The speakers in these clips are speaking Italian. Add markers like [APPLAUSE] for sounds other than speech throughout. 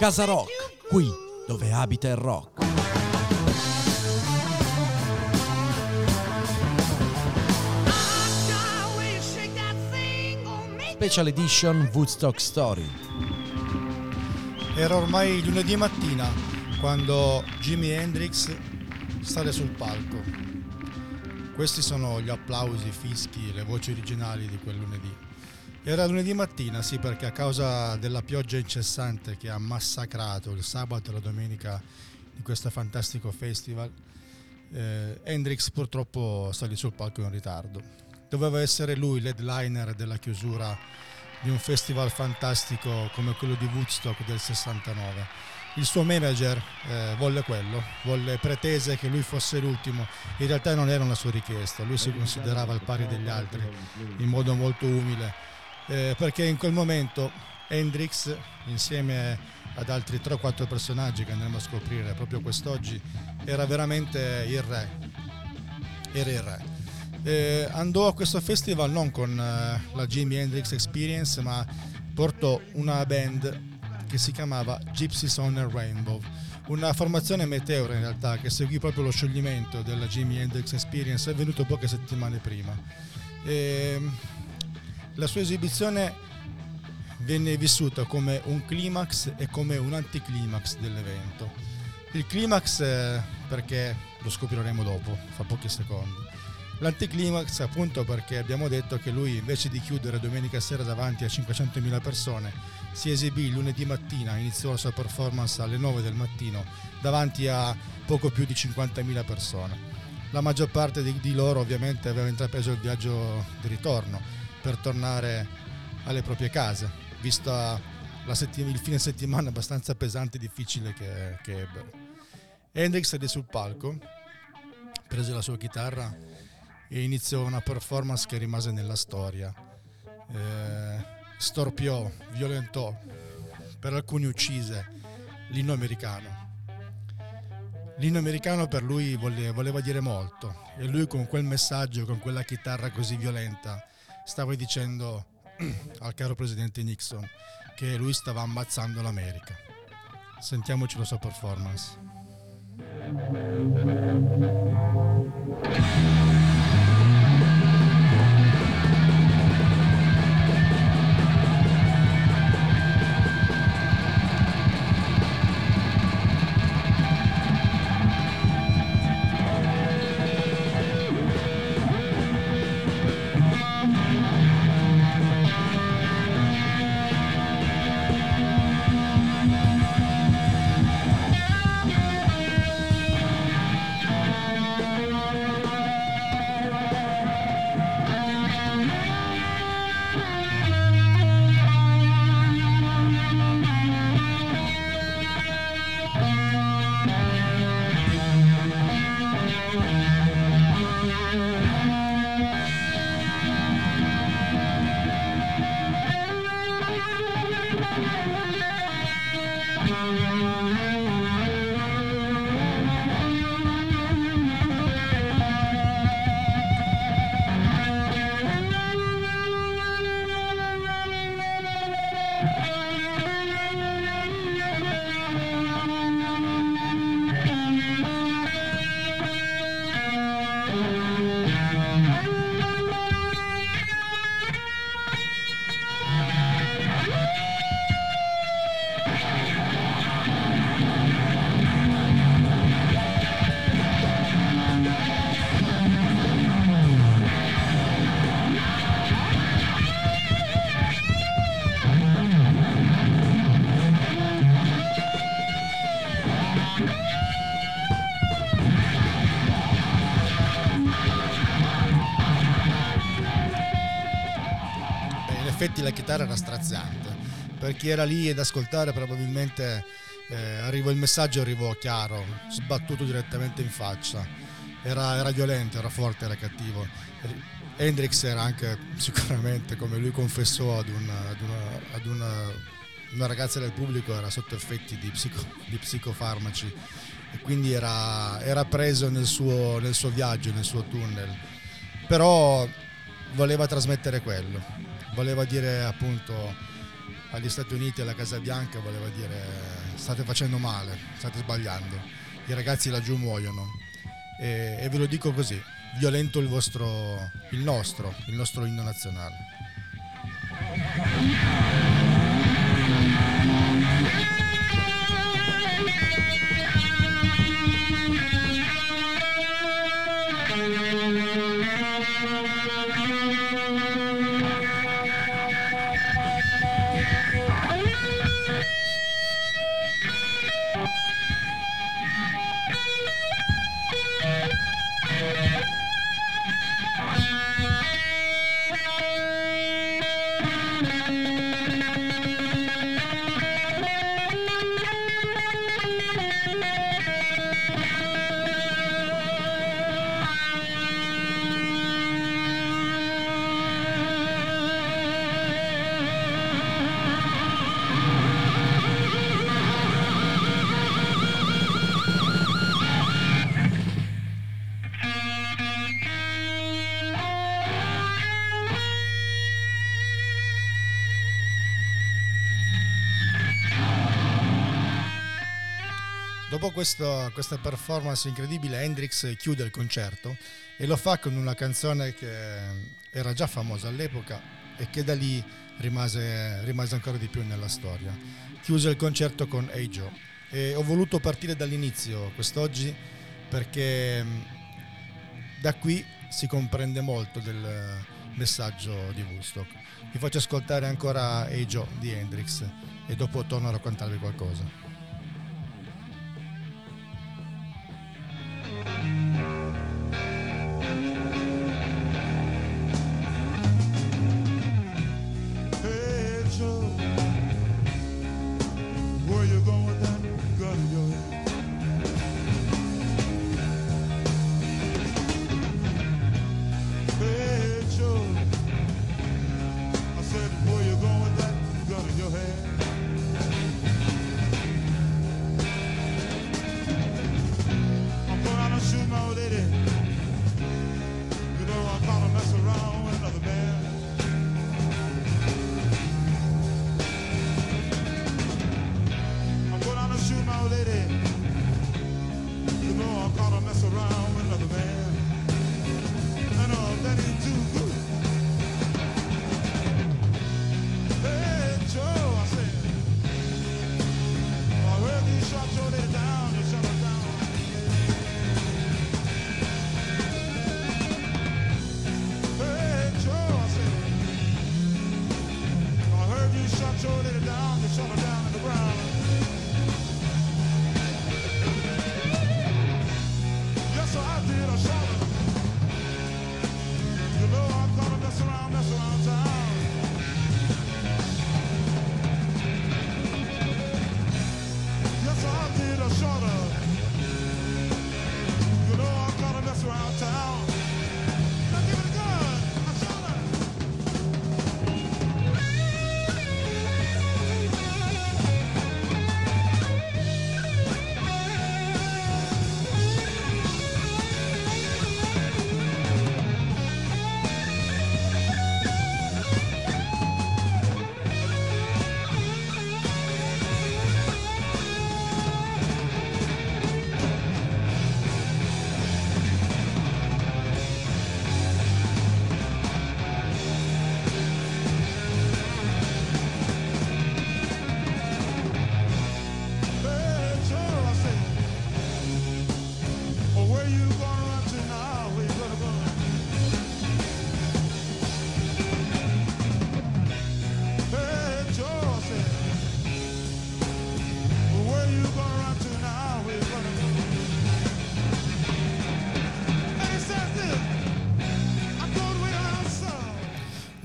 Casa Rock, qui dove abita il rock. Special Edition Woodstock Story. Era ormai lunedì mattina quando Jimi Hendrix sale sul palco. Questi sono gli applausi, i fischi, le voci originali di quel lunedì. Era lunedì mattina, sì, perché a causa della pioggia incessante che ha massacrato il sabato e la domenica di questo fantastico festival, eh, Hendrix purtroppo salì sul palco in ritardo. Doveva essere lui l'headliner della chiusura di un festival fantastico come quello di Woodstock del 69. Il suo manager eh, volle quello, volle pretese che lui fosse l'ultimo, in realtà non era una sua richiesta, lui si considerava al pari degli altri in modo molto umile, eh, perché in quel momento Hendrix insieme ad altri 3-4 personaggi che andremo a scoprire proprio quest'oggi era veramente il re, era il re eh, andò a questo festival non con eh, la Jimi Hendrix Experience, ma portò una band che si chiamava Gypsies on a Rainbow, una formazione meteora in realtà che seguì proprio lo scioglimento della Jimi Hendrix Experience, è venuto poche settimane prima. E, la sua esibizione venne vissuta come un climax e come un anticlimax dell'evento. Il climax eh, perché lo scopriremo dopo, fra pochi secondi L'anticlimax appunto perché abbiamo detto che lui invece di chiudere domenica sera davanti a 500.000 persone si esibì lunedì mattina, iniziò la sua performance alle 9 del mattino davanti a poco più di 50.000 persone. La maggior parte di, di loro ovviamente aveva intrapreso il viaggio di ritorno per tornare alle proprie case, visto settim- il fine settimana abbastanza pesante e difficile che, che ebbero. Hendrix salì sul palco, prese la sua chitarra e iniziò una performance che rimase nella storia. Eh, storpiò, violentò, per alcuni uccise l'inno americano. L'inno americano per lui voleva dire molto e lui con quel messaggio, con quella chitarra così violenta, stava dicendo [CLEARS THROAT] al caro presidente Nixon che lui stava ammazzando l'America. Sentiamoci la sua performance. Chitarra era straziante. Per chi era lì ad ascoltare probabilmente eh, arrivò il messaggio arrivò chiaro, sbattuto direttamente in faccia. Era, era violento, era forte, era cattivo. Hendrix era anche sicuramente, come lui confessò ad, una, ad, una, ad una, una, ragazza del pubblico, era sotto effetti di, psico, di psicofarmaci e quindi era, era preso nel suo, nel suo viaggio, nel suo tunnel. Però voleva trasmettere quello voleva dire appunto agli Stati Uniti alla Casa Bianca voleva dire state facendo male, state sbagliando, i ragazzi laggiù muoiono. E, e ve lo dico così, violento il vostro, il nostro, il nostro inno nazionale. Questo, questa performance incredibile, Hendrix chiude il concerto e lo fa con una canzone che era già famosa all'epoca e che da lì rimase, rimase ancora di più nella storia. Chiuse il concerto con Hey Joe e ho voluto partire dall'inizio quest'oggi perché da qui si comprende molto del messaggio di Woodstock. Vi faccio ascoltare ancora Hey Joe di Hendrix e dopo torno a raccontarvi qualcosa.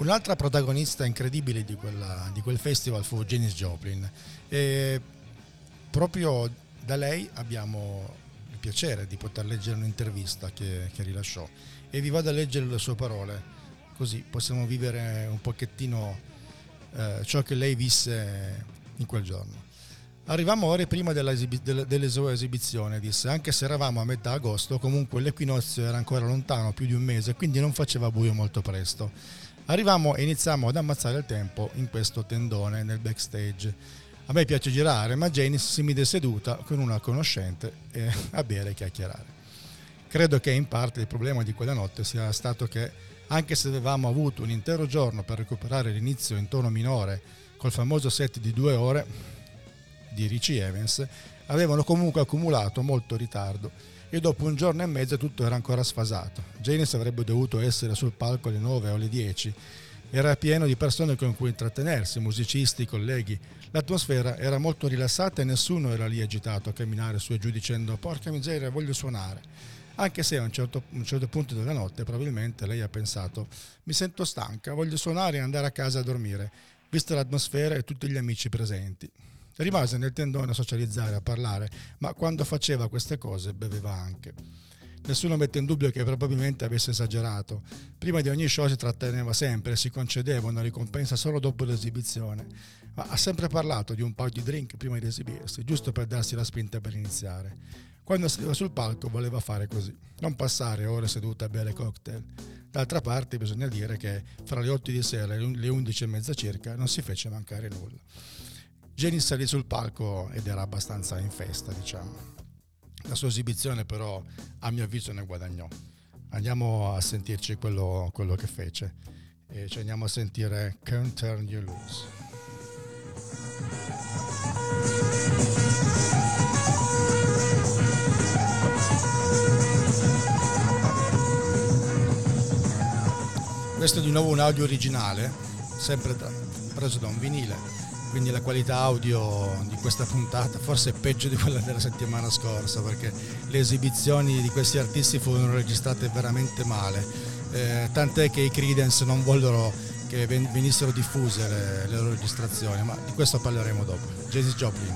Un'altra protagonista incredibile di, quella, di quel festival fu Janis Joplin e proprio da lei abbiamo il piacere di poter leggere un'intervista che, che rilasciò e vi vado a leggere le sue parole così possiamo vivere un pochettino eh, ciò che lei visse in quel giorno. Arrivammo ore prima delle sue esibizioni, disse, anche se eravamo a metà agosto, comunque l'equinozio era ancora lontano, più di un mese, quindi non faceva buio molto presto. Arrivammo e iniziamo ad ammazzare il tempo in questo tendone nel backstage. A me piace girare, ma Janice si mise seduta con una conoscente eh, a bere e chiacchierare. Credo che in parte il problema di quella notte sia stato che, anche se avevamo avuto un intero giorno per recuperare l'inizio in tono minore col famoso set di due ore di Richie Evans, avevano comunque accumulato molto ritardo e dopo un giorno e mezzo tutto era ancora sfasato. Janice avrebbe dovuto essere sul palco alle 9 o alle 10. Era pieno di persone con cui intrattenersi, musicisti, colleghi. L'atmosfera era molto rilassata e nessuno era lì agitato a camminare su e giù dicendo porca miseria voglio suonare. Anche se a un certo, un certo punto della notte probabilmente lei ha pensato mi sento stanca, voglio suonare e andare a casa a dormire, vista l'atmosfera e tutti gli amici presenti. Rimase nel tendone a socializzare, a parlare, ma quando faceva queste cose beveva anche. Nessuno mette in dubbio che probabilmente avesse esagerato. Prima di ogni show si tratteneva sempre e si concedeva una ricompensa solo dopo l'esibizione, ma ha sempre parlato di un paio di drink prima di esibirsi, giusto per darsi la spinta per iniziare. Quando saliva sul palco voleva fare così, non passare ore sedute a bere cocktail. D'altra parte bisogna dire che fra le 8 di sera e le 11 e mezza circa non si fece mancare nulla. Jenny salì sul palco ed era abbastanza in festa, diciamo. La sua esibizione però a mio avviso ne guadagnò. Andiamo a sentirci quello, quello che fece e ci andiamo a sentire Can't Turn You Loose. Questo è di nuovo un audio originale, sempre preso da un vinile quindi la qualità audio di questa puntata forse è peggio di quella della settimana scorsa perché le esibizioni di questi artisti furono registrate veramente male, eh, tant'è che i Credence non vollero che venissero diffuse le, le loro registrazioni, ma di questo parleremo dopo. Jason Joplin.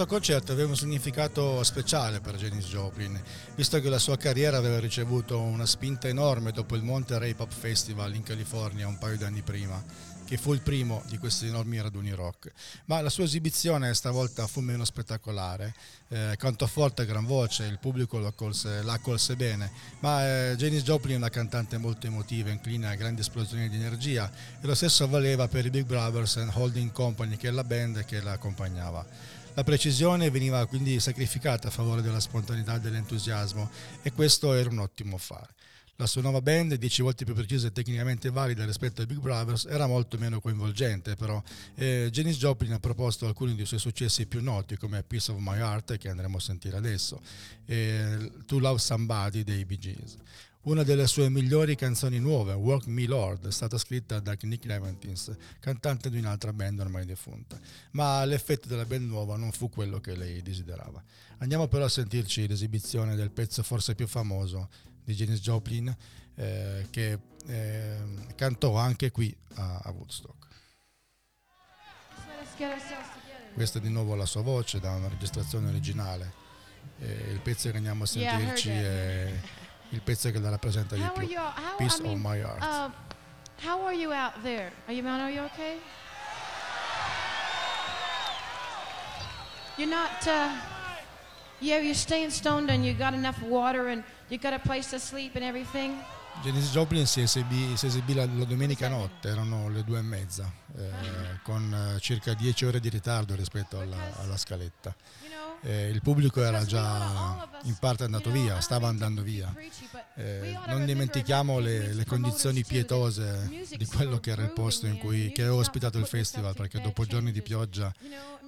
Questo concerto aveva un significato speciale per Janis Joplin, visto che la sua carriera aveva ricevuto una spinta enorme dopo il Monterey Pop Festival in California un paio di anni prima che fu il primo di questi enormi raduni rock. Ma la sua esibizione stavolta fu meno spettacolare, eh, cantò forte a gran voce, il pubblico la colse, la colse bene, ma eh, Janis Joplin è una cantante molto emotiva, inclina a grandi esplosioni di energia e lo stesso valeva per i Big Brothers and Holding Company, che è la band che la accompagnava. La precisione veniva quindi sacrificata a favore della spontaneità e dell'entusiasmo e questo era un ottimo affare. La sua nuova band, dieci volte più precisa e tecnicamente valida rispetto ai Big Brothers, era molto meno coinvolgente, però eh, Janis Joplin ha proposto alcuni dei suoi successi più noti, come Piece of My Heart, che andremo a sentire adesso, e To Love Somebody dei Bee Gees. Una delle sue migliori canzoni nuove, Work Me Lord, è stata scritta da Nick Leventins, cantante di un'altra band ormai defunta, ma l'effetto della band nuova non fu quello che lei desiderava. Andiamo però a sentirci l'esibizione del pezzo forse più famoso, di Janis Joplin eh, che eh, cantò anche qui a, a Woodstock. Questa è di nuovo la sua voce da una registrazione originale. Eh, il pezzo che andiamo a sentirci è il pezzo che la rappresenta di più. Peace of My Heart. Uh, how are you out there? Are you, are you okay? You're not, uh, yeah, you're staying stoned and you got enough water and You got a place to sleep and everything? Genesis Joplin si esibì, si esibì la, la, domenica notte, erano le due e mezza, eh, con eh, circa dieci ore di ritardo rispetto alla, alla scaletta. Eh, il pubblico era già in parte andato via, stava andando via. Eh, non dimentichiamo le, le, condizioni pietose di quello che era il posto in cui che aveva ospitato il festival, perché dopo giorni di pioggia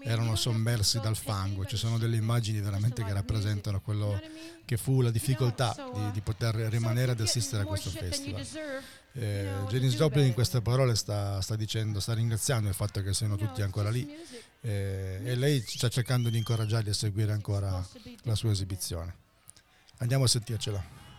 erano sommersi dal fango. Ci sono delle immagini veramente che rappresentano quello che fu la difficoltà di, di poter rimanere ad assistere a questo festival. Eh, Janis Joplin in queste parole sta, sta, dicendo, sta ringraziando il fatto che siano tutti ancora lì eh, e lei sta cercando di incoraggiarli a seguire ancora la sua esibizione. Andiamo a sentircela.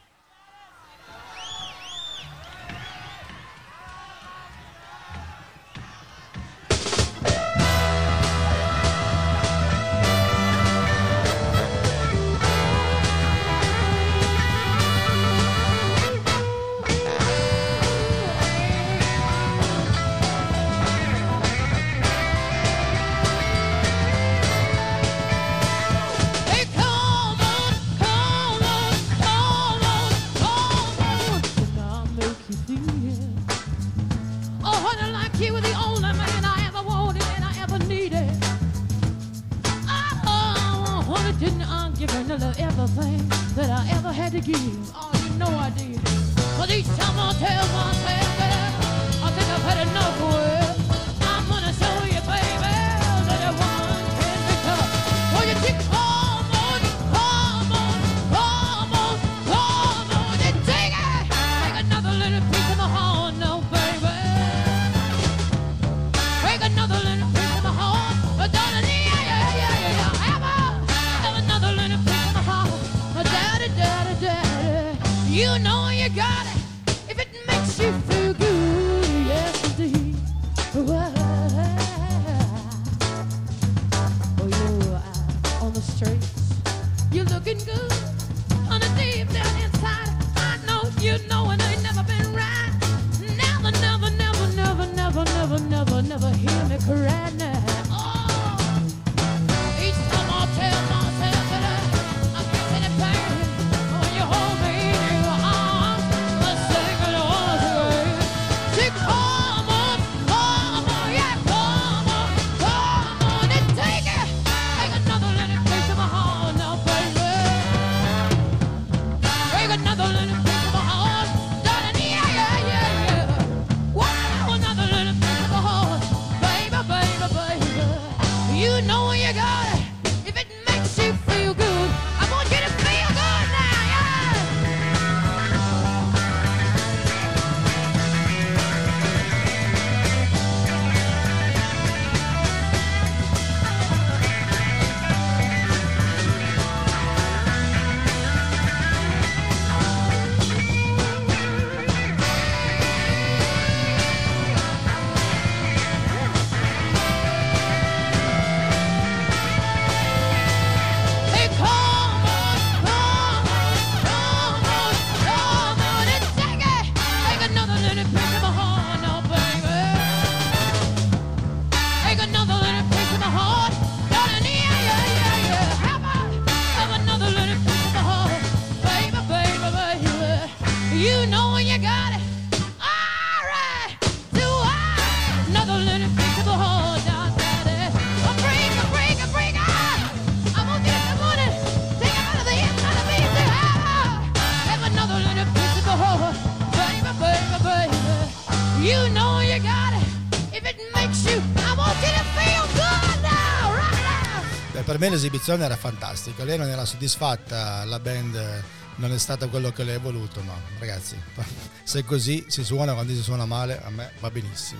Me l'esibizione era fantastica, lei non era soddisfatta, la band non è stata quello che lei ha voluto, ma ragazzi, [LAUGHS] se così si suona quando si suona male, a me va benissimo.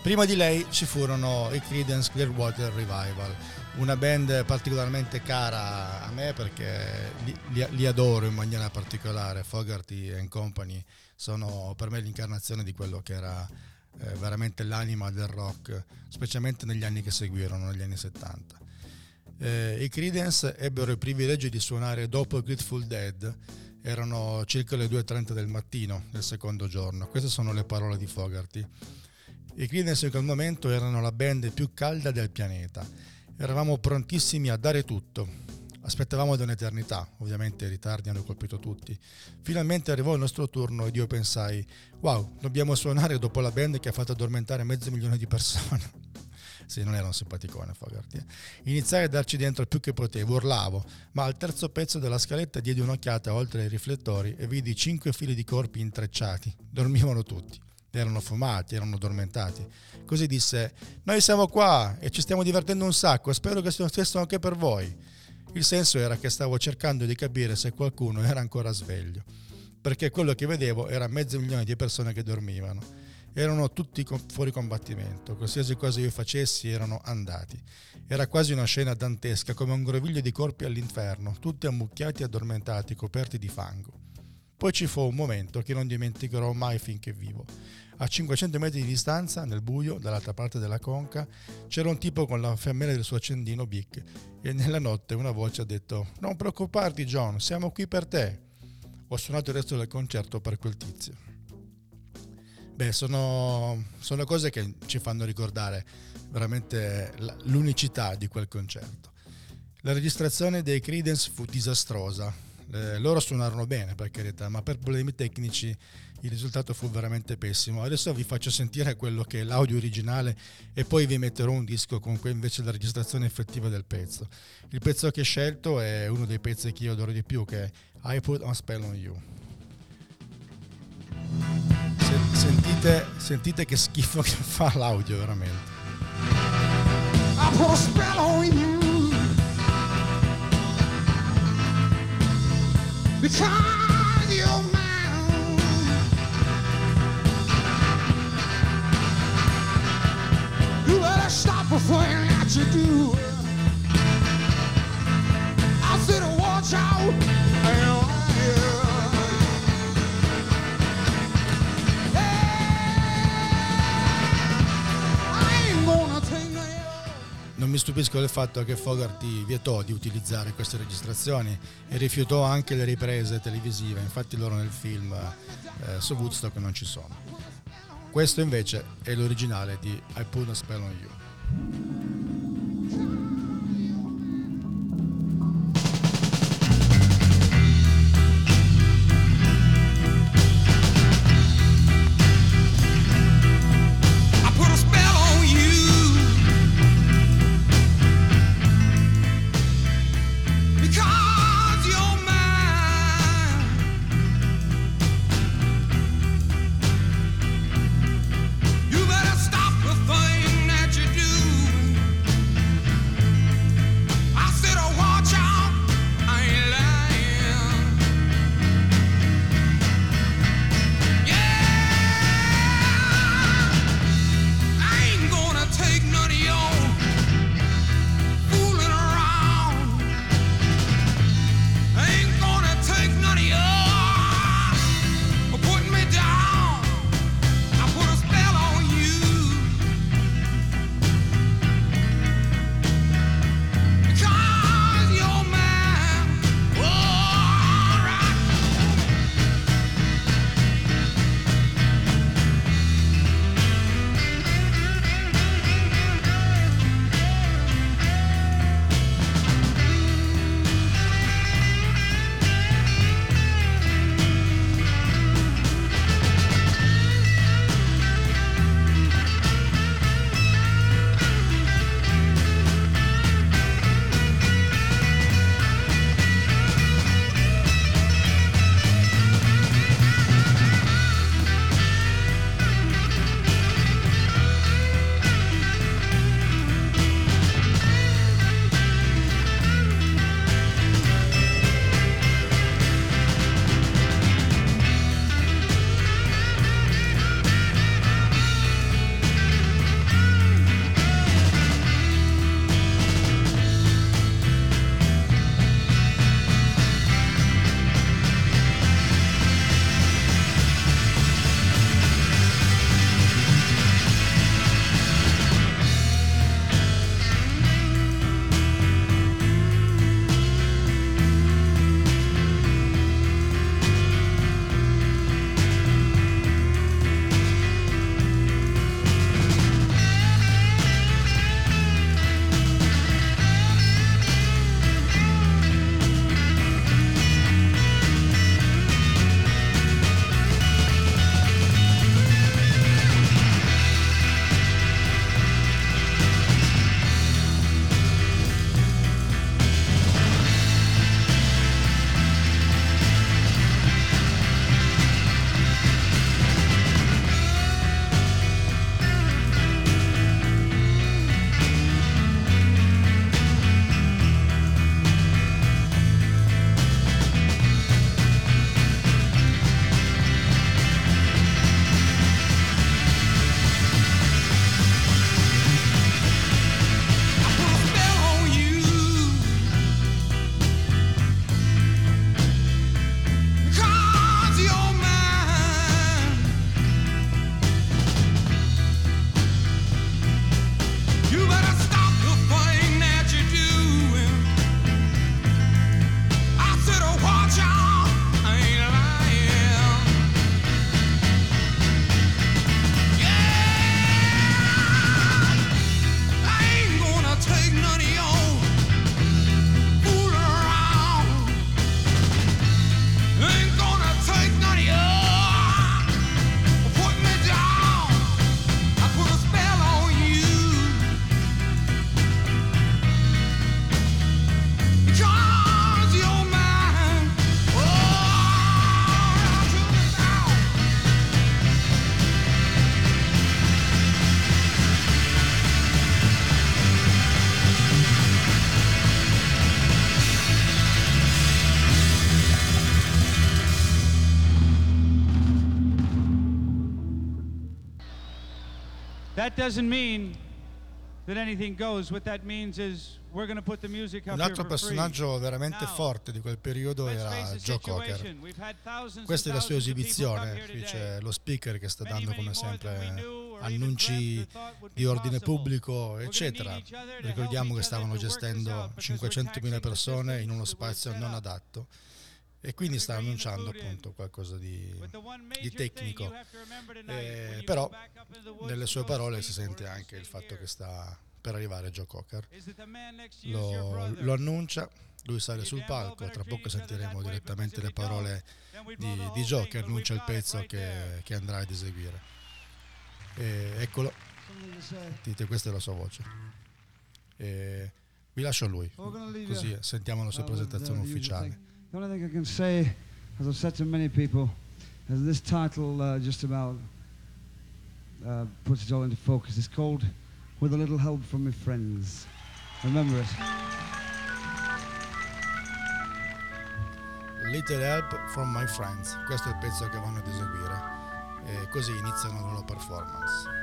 Prima di lei ci furono i Creedence Clearwater Revival, una band particolarmente cara a me perché li, li, li adoro in maniera particolare, Fogarty and Company sono per me l'incarnazione di quello che era eh, veramente l'anima del rock, specialmente negli anni che seguirono, negli anni 70. Eh, I Creedence ebbero il privilegio di suonare dopo Grateful Dead, erano circa le 2.30 del mattino del secondo giorno, queste sono le parole di Fogarty. I Creedence in quel momento erano la band più calda del pianeta, eravamo prontissimi a dare tutto, aspettavamo da un'eternità, ovviamente i ritardi hanno colpito tutti. Finalmente arrivò il nostro turno ed io pensai, wow, dobbiamo suonare dopo la band che ha fatto addormentare mezzo milione di persone. Sì, non era un simpaticone Fogarty. Eh. Iniziai a darci dentro più che potevo, urlavo, ma al terzo pezzo della scaletta diedi un'occhiata oltre ai riflettori e vidi cinque fili di corpi intrecciati. Dormivano tutti. Erano fumati, erano addormentati. Così disse, noi siamo qua e ci stiamo divertendo un sacco, spero che sia lo stesso anche per voi. Il senso era che stavo cercando di capire se qualcuno era ancora sveglio, perché quello che vedevo era mezzo milione di persone che dormivano erano tutti fuori combattimento, qualsiasi cosa io facessi erano andati. Era quasi una scena dantesca, come un groviglio di corpi all'inferno, tutti ammucchiati e addormentati, coperti di fango. Poi ci fu un momento che non dimenticherò mai finché vivo. A 500 metri di distanza, nel buio, dall'altra parte della conca, c'era un tipo con la fiammella del suo accendino Bic e nella notte una voce ha detto «Non preoccuparti John, siamo qui per te». Ho suonato il resto del concerto per quel tizio. Beh, sono, sono cose che ci fanno ricordare veramente l'unicità di quel concerto. La registrazione dei Credence fu disastrosa. Eh, loro suonarono bene, per carità, ma per problemi tecnici il risultato fu veramente pessimo. Adesso vi faccio sentire quello che è l'audio originale e poi vi metterò un disco con invece la registrazione effettiva del pezzo. Il pezzo che ho scelto è uno dei pezzi che io adoro di più, che è I Put a Spell on You. Sentite, sentite che schifo che [LAUGHS] fa l'audio veramente. I put a spell on you because you're mine. You better stop before you let you do. I said watch out. Mi stupisco del fatto che Fogarty vietò di utilizzare queste registrazioni e rifiutò anche le riprese televisive, infatti loro nel film eh, su Woodstock non ci sono. Questo invece è l'originale di I Put a Spell on You. Un altro personaggio veramente forte di quel periodo era Joe Cocker. Questa è la sua esibizione, qui c'è lo speaker che sta dando come sempre annunci di ordine pubblico, eccetera. Ricordiamo che stavano gestendo out because we're 500.000 taxing the persone in uno spazio non adatto e quindi sta annunciando appunto qualcosa di, di tecnico. Eh, però nelle sue parole si sente anche il fatto che sta per arrivare Joe Cocker. Lo, lo annuncia, lui sale sul palco, tra poco sentiremo direttamente le parole di, di Joe che annuncia il pezzo che, che andrà ad eseguire. E eccolo, dite questa è la sua voce. E vi lascio a lui, così sentiamo la sua uh, presentazione ufficiale. The only thing I can say, as I've said to many people, is this title uh, just about uh, puts it all into focus. It's called "With a Little Help from My Friends." Remember it. Little Help from My Friends, questo è il pezzo che vanno ad eseguire e così iniziano la loro performance.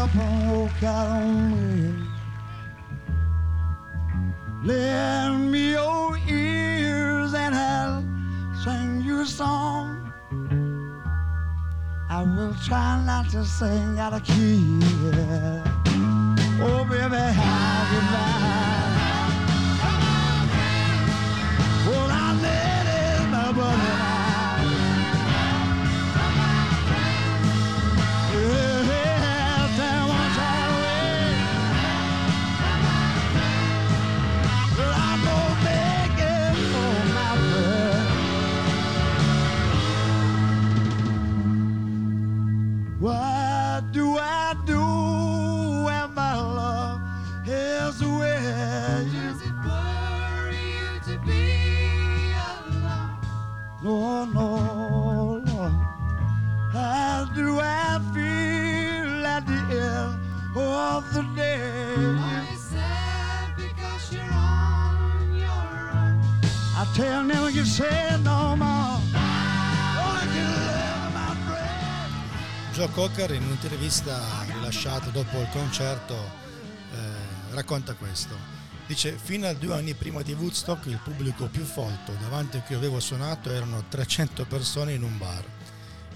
Up and walk out on me? Lend me your ears and I'll sing you a song. I will try not to sing out of key. Oh, baby, Joe Cocker in un'intervista rilasciata dopo il concerto eh, racconta questo. Dice, fino a due anni prima di Woodstock il pubblico più folto davanti a cui avevo suonato erano 300 persone in un bar.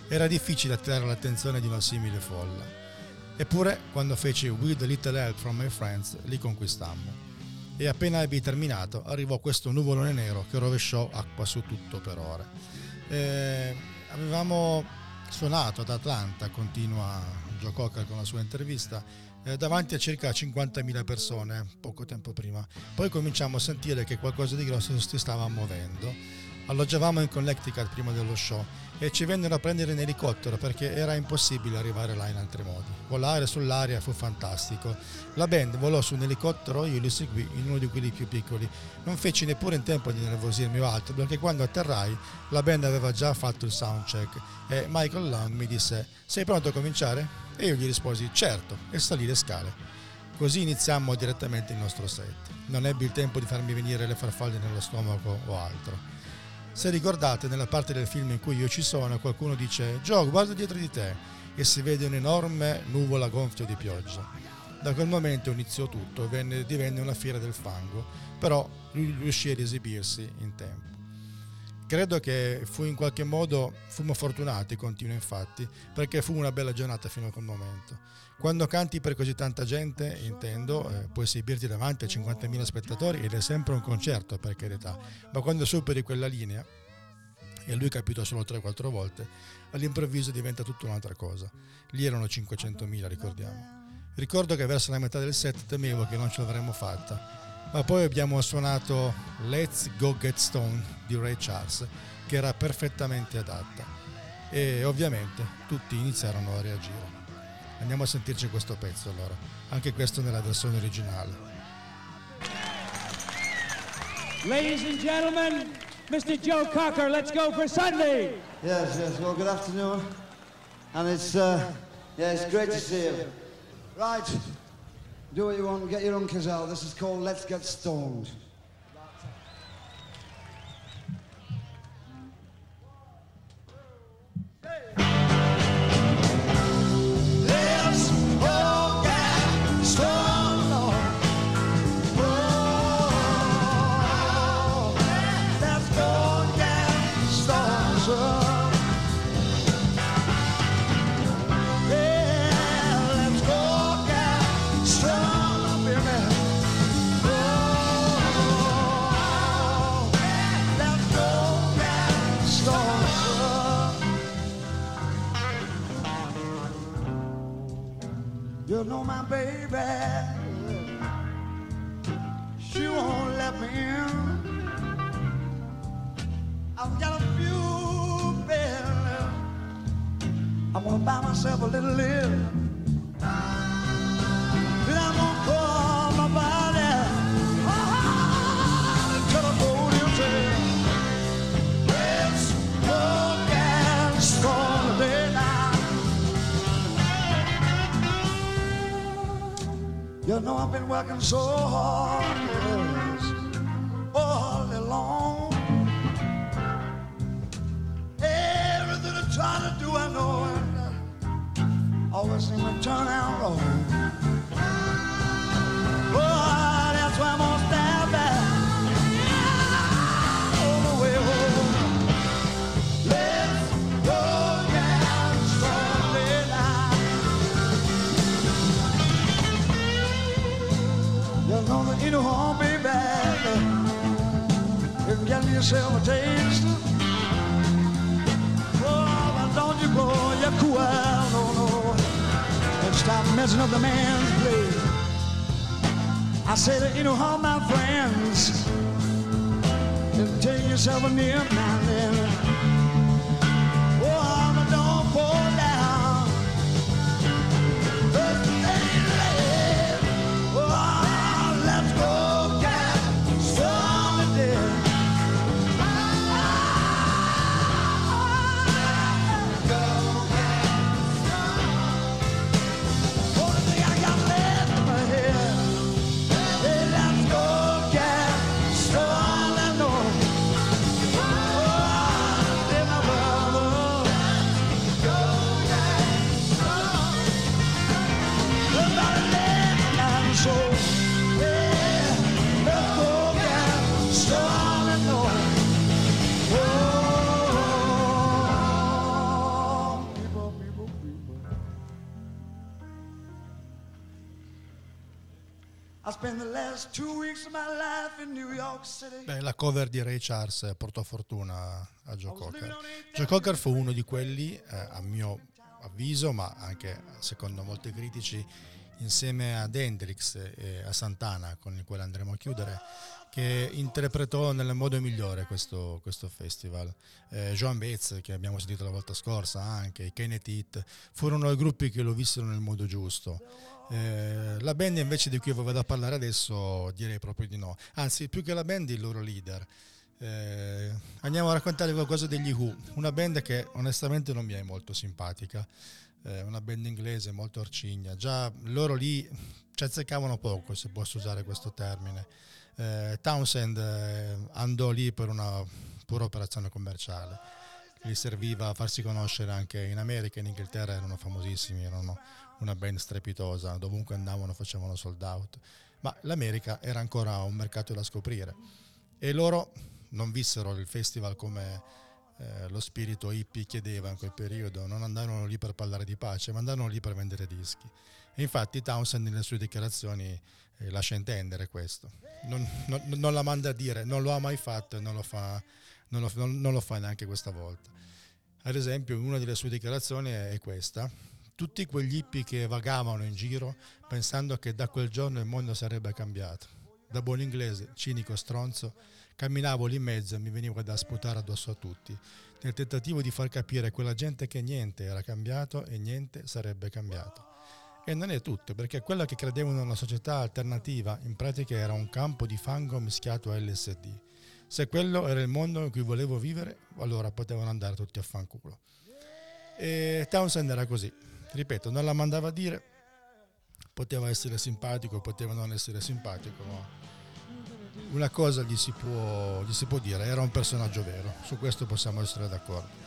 Era difficile attirare l'attenzione di una simile folla. Eppure, quando feci With a Little Help from My Friends, li conquistammo. E appena ebbi terminato, arrivò questo nuvolone nero che rovesciò acqua su tutto per ore. Eh, avevamo suonato ad Atlanta, continua Joe Cocker con la sua intervista, eh, davanti a circa 50.000 persone poco tempo prima. Poi cominciamo a sentire che qualcosa di grosso si stava muovendo. Alloggiavamo in Connecticut prima dello show e ci vennero a prendere in elicottero perché era impossibile arrivare là in altri modi. Volare sull'aria fu fantastico. La band volò su un elicottero, io li seguì in uno di quelli più piccoli. Non feci neppure in tempo di nervosirmi o altro perché quando atterrai la band aveva già fatto il soundcheck e Michael Long mi disse sei pronto a cominciare? E io gli risposi certo e salì le scale. Così iniziammo direttamente il nostro set. Non ebbi il tempo di farmi venire le farfalle nello stomaco o altro. Se ricordate, nella parte del film in cui io ci sono, qualcuno dice Joe, guarda dietro di te e si vede un'enorme nuvola gonfia di pioggia. Da quel momento iniziò tutto, venne- divenne una fiera del fango, però riuscì ad esibirsi in tempo. Credo che fu in qualche modo, fummo fortunati, continua infatti, perché fu una bella giornata fino a quel momento. Quando canti per così tanta gente, intendo, eh, puoi esibirti davanti a 50.000 spettatori ed è sempre un concerto, per carità, ma quando superi quella linea, e lui capito solo 3-4 volte, all'improvviso diventa tutta un'altra cosa. Lì erano 500.000, ricordiamo. Ricordo che verso la metà del set temevo che non ce l'avremmo fatta, ma poi abbiamo suonato Let's Go Get Stone di Ray Charles, che era perfettamente adatta. E ovviamente tutti iniziarono a reagire. Andiamo a sentirci questo pezzo allora, anche questo nella versione originale. Ladies and gentlemen, Mr. Joe Cocker, let's go for Sunday. Yes, yes. Well, good afternoon. And it's, uh, yeah, it's great to see you. Right. Do what you want. Get your uncles out. This is called Let's Get Stoned. You my baby, she won't let me in. I've got a few bills. I'm gonna buy myself a little live. You know I've been working so hard yes, all day long. Everything I try to do, I know uh, always seems to turn out wrong. Oh, that's why I'm gonna stand say that you know how my friends. And take yourself a nip now Beh, la cover di Ray Charles portò fortuna a Joe Cocker. Joe Cocker fu uno di quelli, eh, a mio avviso, ma anche secondo molti critici, insieme ad Hendrix e a Santana, con il quale andremo a chiudere, che interpretò nel modo migliore questo, questo festival. Eh, Joan Bates, che abbiamo sentito la volta scorsa, anche i Kenneth Heat, furono i gruppi che lo vissero nel modo giusto. Eh, la band invece di cui vado a parlare adesso direi proprio di no, anzi più che la band il loro leader. Eh, andiamo a raccontare qualcosa degli Who, una band che onestamente non mi è molto simpatica, eh, una band inglese molto orcigna, già loro lì ci azzeccavano poco se posso usare questo termine. Eh, Townsend eh, andò lì per una pura operazione commerciale, gli serviva a farsi conoscere anche in America, in Inghilterra erano famosissimi, erano una band strepitosa, dovunque andavano facevano sold out, ma l'America era ancora un mercato da scoprire. E loro non vissero il festival come eh, lo spirito hippie chiedeva in quel periodo, non andarono lì per parlare di pace, ma andarono lì per vendere dischi. E infatti Townsend nelle sue dichiarazioni eh, lascia intendere questo. Non, non, non, la manda a dire, non lo ha mai fatto e non lo fa, non lo, non lo fa neanche questa volta. Ad esempio, una delle sue dichiarazioni è questa. Tutti quegli hippie che vagavano in giro pensando che da quel giorno il mondo sarebbe cambiato. Da buon inglese, cinico stronzo, camminavo lì in mezzo e mi veniva da sputare addosso a tutti, nel tentativo di far capire a quella gente che niente era cambiato e niente sarebbe cambiato. E non è tutto, perché quella che credevano una società alternativa in pratica era un campo di fango mischiato a LSD. Se quello era il mondo in cui volevo vivere, allora potevano andare tutti a fanculo. E Townsend era così. Ripeto, non la mandava a dire, poteva essere simpatico, poteva non essere simpatico, ma una cosa gli si, può, gli si può dire, era un personaggio vero, su questo possiamo essere d'accordo.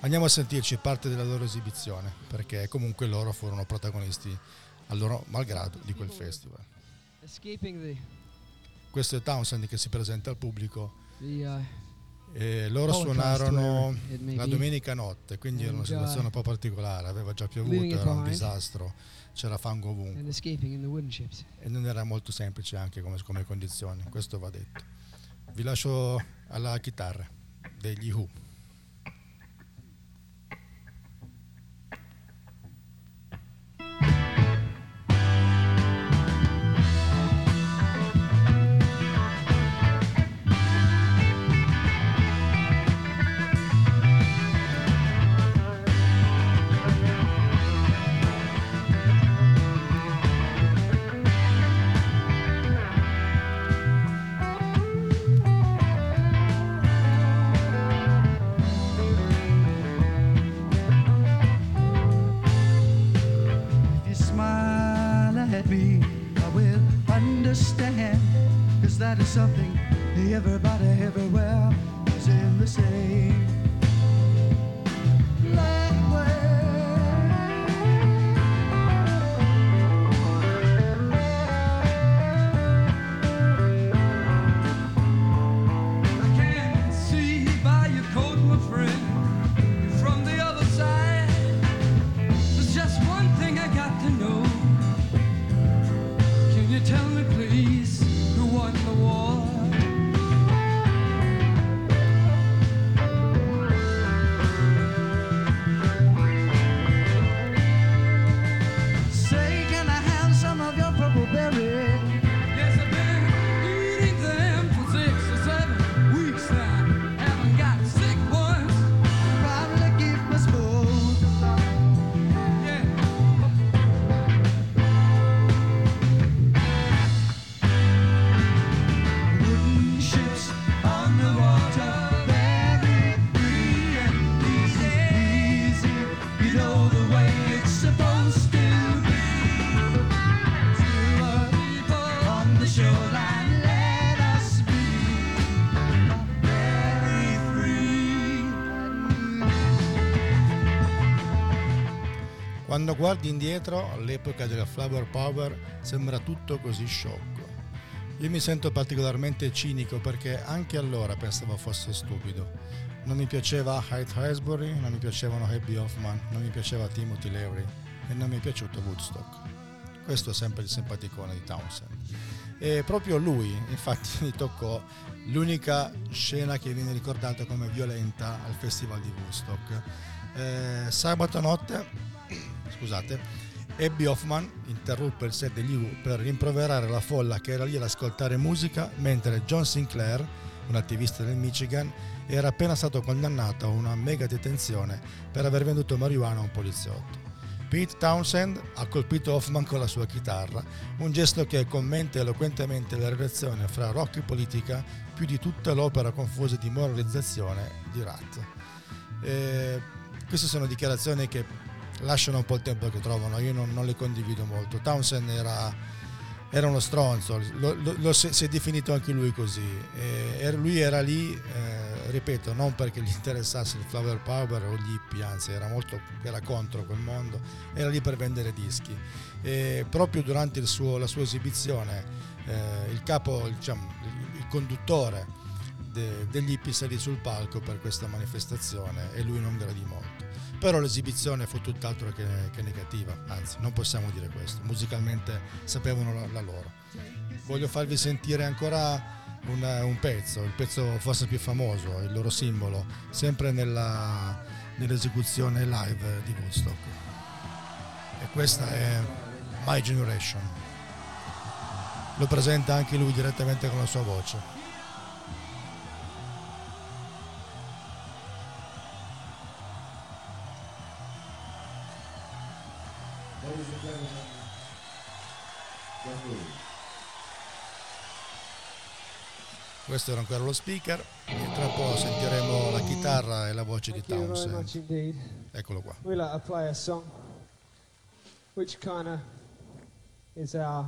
Andiamo a sentirci parte della loro esibizione, perché comunque loro furono protagonisti a loro malgrado di quel festival. Questo è Townsend che si presenta al pubblico. E loro suonarono la domenica notte, quindi era una situazione un po' particolare, aveva già piovuto, era un disastro, c'era fango ovunque. E non era molto semplice anche come, come condizioni, questo va detto. Vi lascio alla chitarra degli Who. Quando guardi indietro, all'epoca della Flower Power, sembra tutto così sciocco. Io mi sento particolarmente cinico perché anche allora pensavo fosse stupido. Non mi piaceva Hyde Hasbury, non mi piacevano Abby Hoffman, non mi piaceva Timothy Leary e non mi è piaciuto Woodstock. Questo è sempre il simpaticone di Townsend. E proprio lui, infatti, [LAUGHS] mi toccò l'unica scena che viene ricordata come violenta al festival di Woodstock. Eh, sabato notte scusate, Abby Hoffman interruppe il set degli U per rimproverare la folla che era lì ad ascoltare musica mentre John Sinclair, un attivista del Michigan, era appena stato condannato a una mega detenzione per aver venduto marijuana a un poliziotto. Pete Townsend ha colpito Hoffman con la sua chitarra, un gesto che commenta eloquentemente la relazione fra rock e politica più di tutta l'opera confusa di moralizzazione di Rat. E queste sono dichiarazioni che lasciano un po' il tempo che trovano, io non, non le condivido molto. Townsend era, era uno stronzo, lo, lo, lo si, è definito anche lui così. E, lui era lì, eh, ripeto, non perché gli interessasse il flower power o gli hippie, anzi era, molto, era contro quel mondo, era lì per vendere dischi. E proprio durante suo, la sua esibizione, eh, il capo, diciamo, il conduttore de- degli hippie salì sul palco per questa manifestazione e lui non gradì molto. Però l'esibizione fu tutt'altro che, che negativa, anzi non possiamo dire questo, musicalmente sapevano la, la loro. Voglio farvi sentire ancora un, un pezzo, il pezzo forse più famoso, il loro simbolo, sempre nella, nell'esecuzione live di Woodstock. E questa è My Generation. Lo presenta anche lui direttamente con la sua voce. Questo era ancora lo speaker e tra sentiremo la chitarra e la voce Thank you very much Townsend. indeed. Eccolo qua. We like to play a song which kind of is our.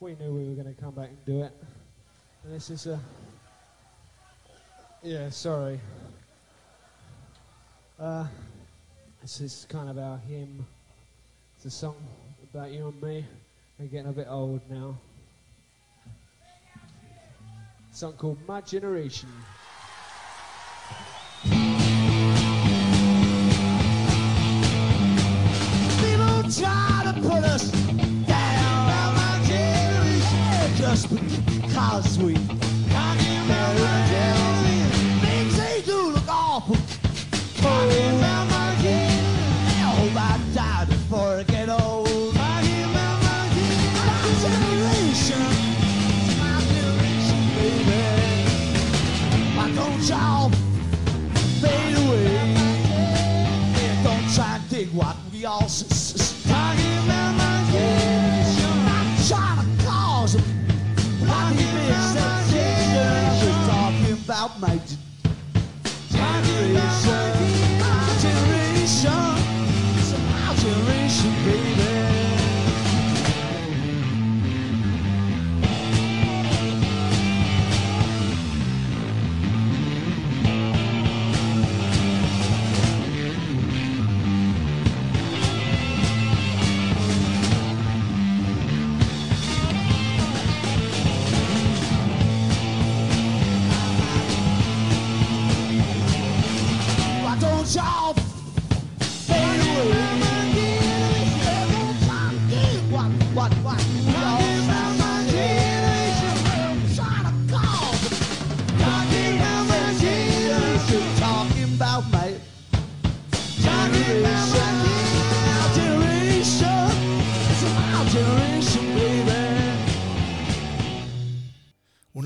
We knew we were going to come back and do it. And this is a. Yeah, sorry. Uh, this is kind of our hymn. It's a song about you and me. We're getting a bit old now. A song called My Generation. People try to put us down. By my generation. Just because we things they do look awful. Oh, dig what we all s- talking about my generation. Trying to cause them. Not even acceptation. Just talking about my gen- generation.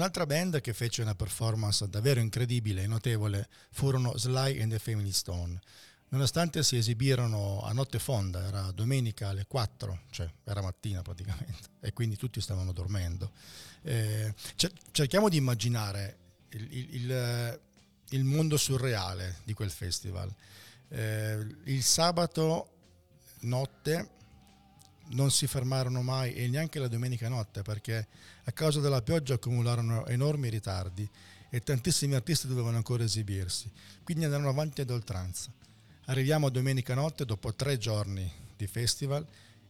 Un'altra band che fece una performance davvero incredibile e notevole furono Sly and the Family Stone. Nonostante si esibirono a notte fonda, era domenica alle 4, cioè era mattina praticamente, [LAUGHS] e quindi tutti stavano dormendo. Eh, cer- cerchiamo di immaginare il, il- il- il mondo surreale di quel festival. Eh, il sabato notte non si fermarono mai e neanche la domenica notte perché a causa della pioggia accumularono enormi ritardi e tantissimi artisti dovevano ancora esibirsi, quindi andarono avanti ad oltranza. Arriviamo a domenica notte dopo tre giorni di festival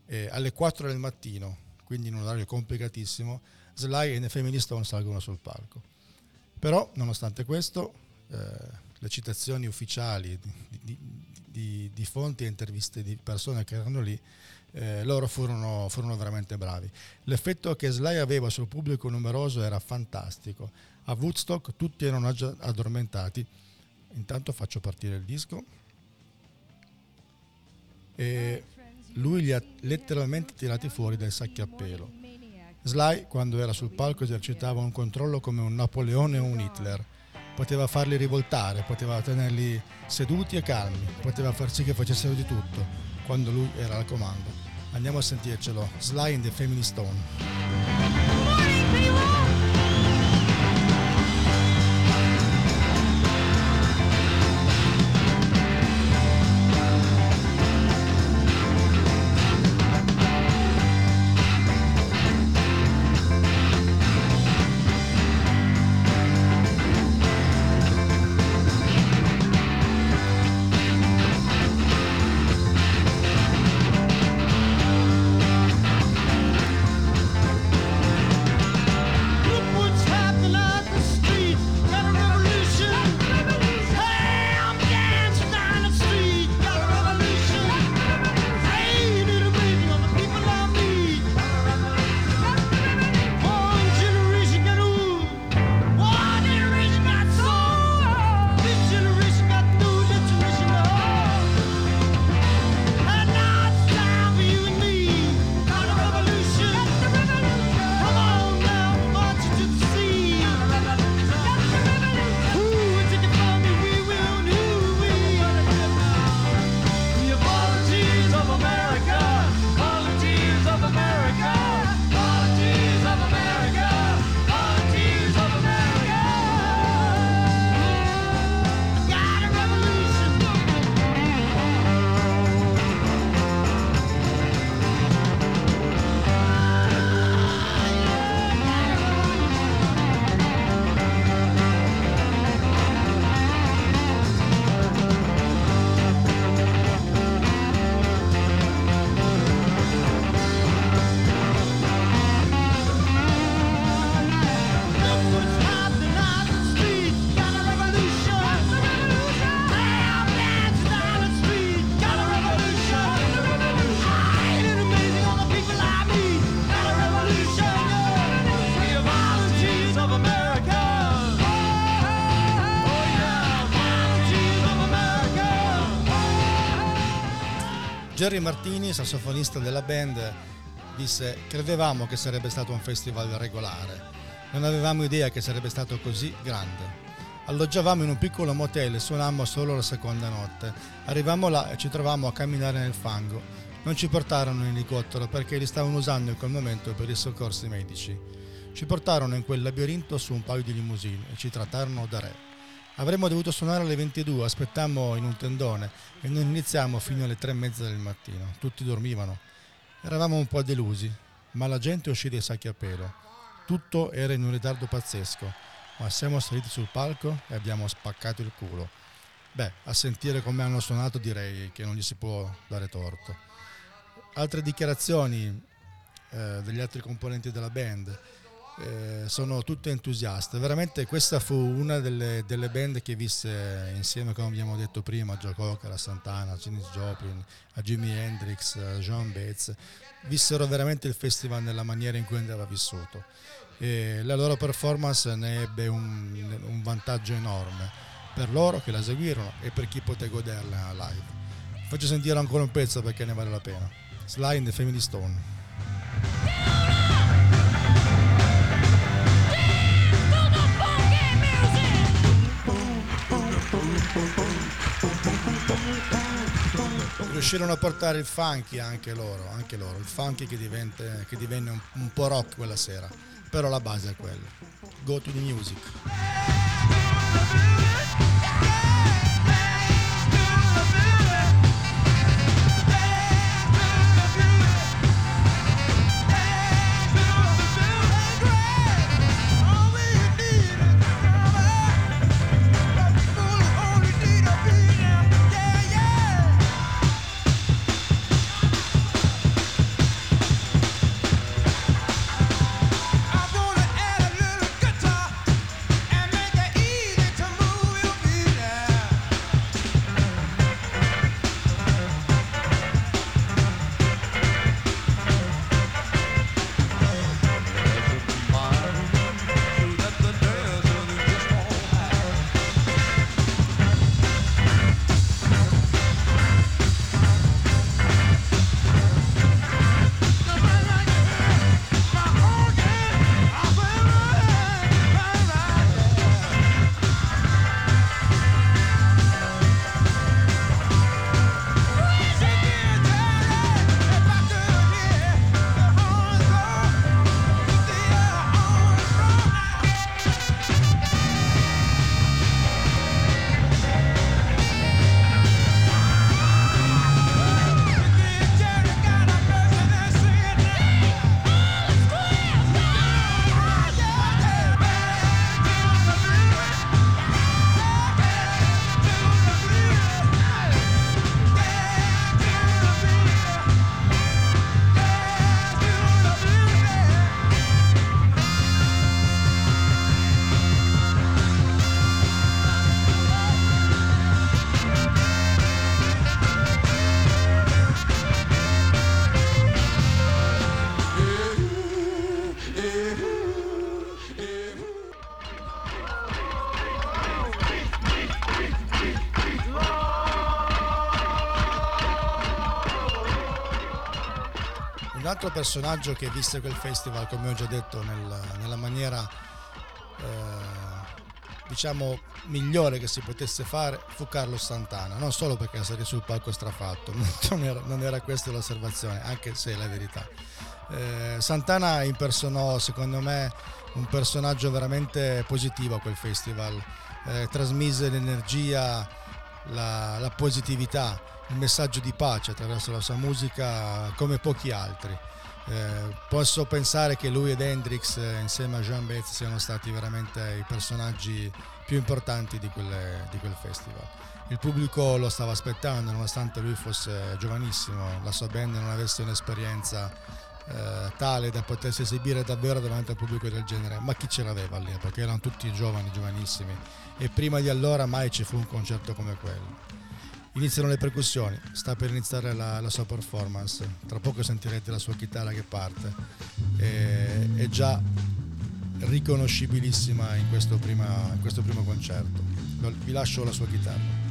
eh, alle 4 del mattino, quindi in un orario complicatissimo, Sly e The Family Stone salgono sul palco. Però, nonostante questo, eh, le citazioni ufficiali di, di- di- fonti e interviste di persone che erano lì, eh, loro furono, furono veramente bravi. L'effetto che Sly aveva sul pubblico numeroso era fantastico. A Woodstock tutti erano addormentati. Intanto faccio partire il disco. E lui li ha letteralmente tirati fuori dai sacchi a pelo. Sly, quando era sul palco, esercitava un controllo come un Napoleone o un Hitler. Poteva farli rivoltare, poteva tenerli seduti e calmi, poteva far sì che facessero di tutto quando lui era al comando. Andiamo a sentircelo. Sly in the Family Stone. Jerry Martini, sassofonista della band, disse credevamo che sarebbe stato un festival regolare, non avevamo idea che sarebbe stato così grande. Alloggiavamo in un piccolo motel e suonammo solo la seconda notte. Arrivammo là e ci trovammo a camminare nel fango. Non ci portarono in elicottero perché li stavano usando in quel momento per i soccorsi medici. Ci portarono in quel labirinto su un paio di limousine e ci trattarono da re. Avremmo dovuto suonare alle 22, aspettammo in un tendone e non iniziamo fino alle tre e mezza del mattino. Tutti dormivano. Eravamo un po' delusi, ma la gente uscì dai sacchi a pelo. Tutto era in un ritardo pazzesco ma siamo saliti sul palco e abbiamo spaccato il culo. Beh, a sentire come hanno suonato direi che non gli si può dare torto. Altre dichiarazioni eh, degli altri componenti della band eh, sono tutte entusiaste. Veramente questa fu una delle, delle, band che visse insieme, come abbiamo detto prima, a Joe Cocker, a Santana, a Janis Joplin, a Jimi Hendrix, a John Bates. Vissero veramente il festival nella maniera in cui andava vissuto e la loro performance ne ebbe un, un vantaggio enorme per loro che la seguirono e per chi poté goderla live. Faccio sentire ancora un pezzo perché ne vale la pena. Sly in the Family Stone. Riuscirono a portare il funky anche loro, anche loro il funky che, diventa, che divenne un, un po' rock quella sera però la base è quella. Go to the music. Altro personaggio che visse quel festival, come ho già detto, nel, nella maniera eh, diciamo migliore che si potesse fare, fu Carlo Santana. Non solo perché salì sul palco strafatto, [LAUGHS] non era, non era questa l'osservazione, anche se è la verità. Eh, Santana impersonò, secondo me, un personaggio veramente positivo a quel festival. Eh, trasmise l'energia, la, la positività il messaggio di pace attraverso la sua musica come pochi altri. Eh, posso pensare che lui ed Hendrix eh, insieme a Jean Betz siano stati veramente i personaggi più importanti di, quelle, di, quel festival. Il pubblico lo stava aspettando nonostante lui fosse giovanissimo, la sua band non avesse un'esperienza eh, tale da potersi esibire davvero davanti al pubblico del genere, ma chi ce l'aveva lì? Perché erano tutti giovani, giovanissimi e prima di allora mai ci fu un concerto come quello. Iniziano le percussioni, sta per iniziare la, la, sua performance, tra poco sentirete la sua chitarra che parte, e, è già riconoscibilissima in questo, prima, in questo primo concerto. Vi lascio la sua chitarra.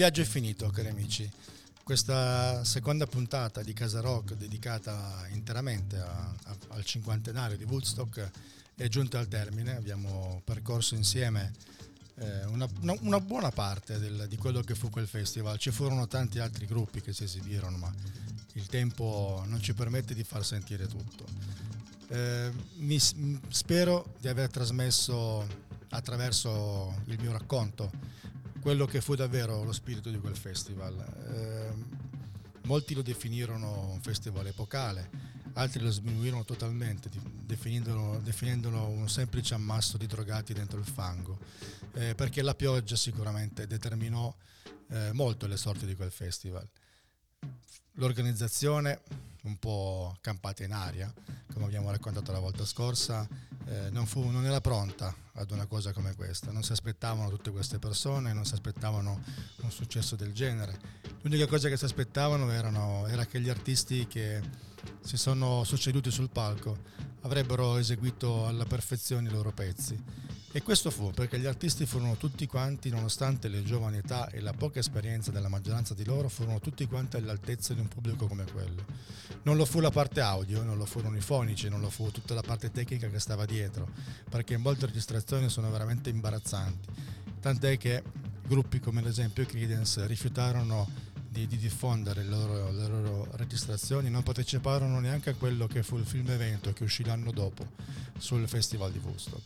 Viaggio è finito, cari amici. Questa seconda puntata di Casa Rock dedicata interamente a- a- al cinquantenario di Woodstock è giunta al termine. Abbiamo percorso insieme eh, una, una- buona parte del- di quello che fu quel festival. Ci furono tanti altri gruppi che si esibirono, ma il tempo non ci permette di far sentire tutto. Eh, mi spero di aver trasmesso attraverso il mio racconto quello che fu davvero lo spirito di quel festival. Eh, molti lo definirono un festival epocale, altri lo sminuirono totalmente, definendolo, definendolo un semplice ammasso di drogati dentro il fango, eh, perché la pioggia sicuramente determinò eh, molto le sorti di quel festival. L'organizzazione, un po' campata in aria, come abbiamo raccontato la volta scorsa, eh, non, fu- non era pronta ad una cosa come questa. Non si aspettavano tutte queste persone, non si aspettavano un successo del genere. L'unica cosa che si aspettavano erano, era che gli artisti che si sono succeduti sul palco avrebbero eseguito alla perfezione i loro pezzi. E questo fu perché gli artisti furono tutti quanti, nonostante le giovani età e la poca esperienza della maggioranza di loro, furono tutti quanti all'altezza di un pubblico come quello. Non lo fu la parte audio, non lo furono i fonici, non lo fu tutta la parte tecnica che stava dietro, perché molte registrazioni sono veramente imbarazzanti. Tant'è che gruppi come ad esempio i Creedence rifiutarono di, di diffondere le loro, le loro registrazioni, non parteciparono neanche a quello che fu il film evento che uscì l'anno dopo sul Festival di Woodstock.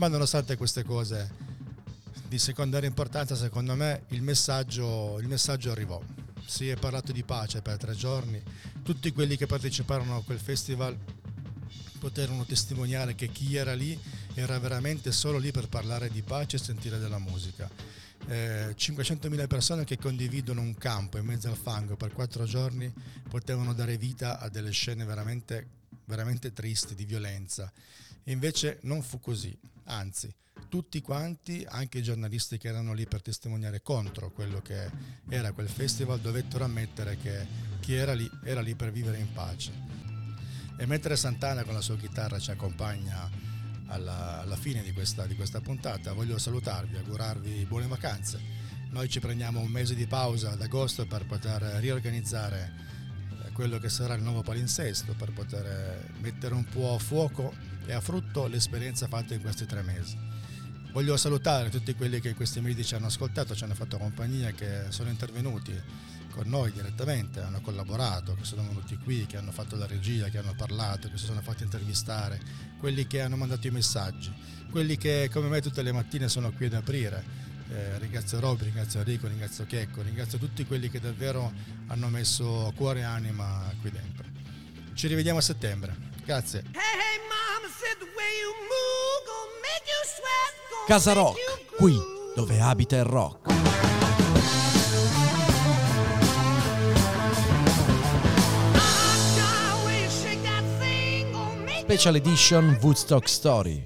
Ma nonostante queste cose di secondaria importanza, secondo me il messaggio, il messaggio arrivò. Si è parlato di pace per tre giorni, tutti quelli che parteciparono a quel festival poterono testimoniare che chi era lì era veramente solo lì per parlare di pace e sentire della musica. Eh, 500.000 persone che condividono un campo in mezzo al fango per quattro giorni potevano dare vita a delle scene veramente, veramente tristi di violenza. E invece non fu così, anzi, tutti quanti, anche i giornalisti che erano lì per testimoniare contro quello che era quel festival, dovettero ammettere che chi era lì era lì per vivere in pace. E mentre Santana con la sua chitarra ci accompagna alla, alla fine di questa, di questa puntata, voglio salutarvi, augurarvi buone vacanze. Noi ci prendiamo un mese di pausa ad agosto per poter riorganizzare eh, quello che sarà il nuovo palinsesto, per poter eh, mettere un po' a fuoco e a frutto l'esperienza fatta in questi tre mesi. Voglio salutare tutti quelli che in questi mesi ci hanno ascoltato, ci hanno fatto compagnia, che sono intervenuti con noi direttamente, hanno collaborato, che sono venuti qui, che hanno fatto la regia, che hanno parlato, che si sono fatti intervistare, quelli che hanno mandato i messaggi, quelli che come me tutte le mattine sono qui ad aprire. Eh, ringrazio Robby, ringrazio Enrico, ringrazio Checco, ringrazio tutti quelli che davvero hanno messo cuore e anima qui dentro. Ci rivediamo a settembre. Grazie. Casa Rock, qui dove abita il rock. Special Edition Woodstock Story.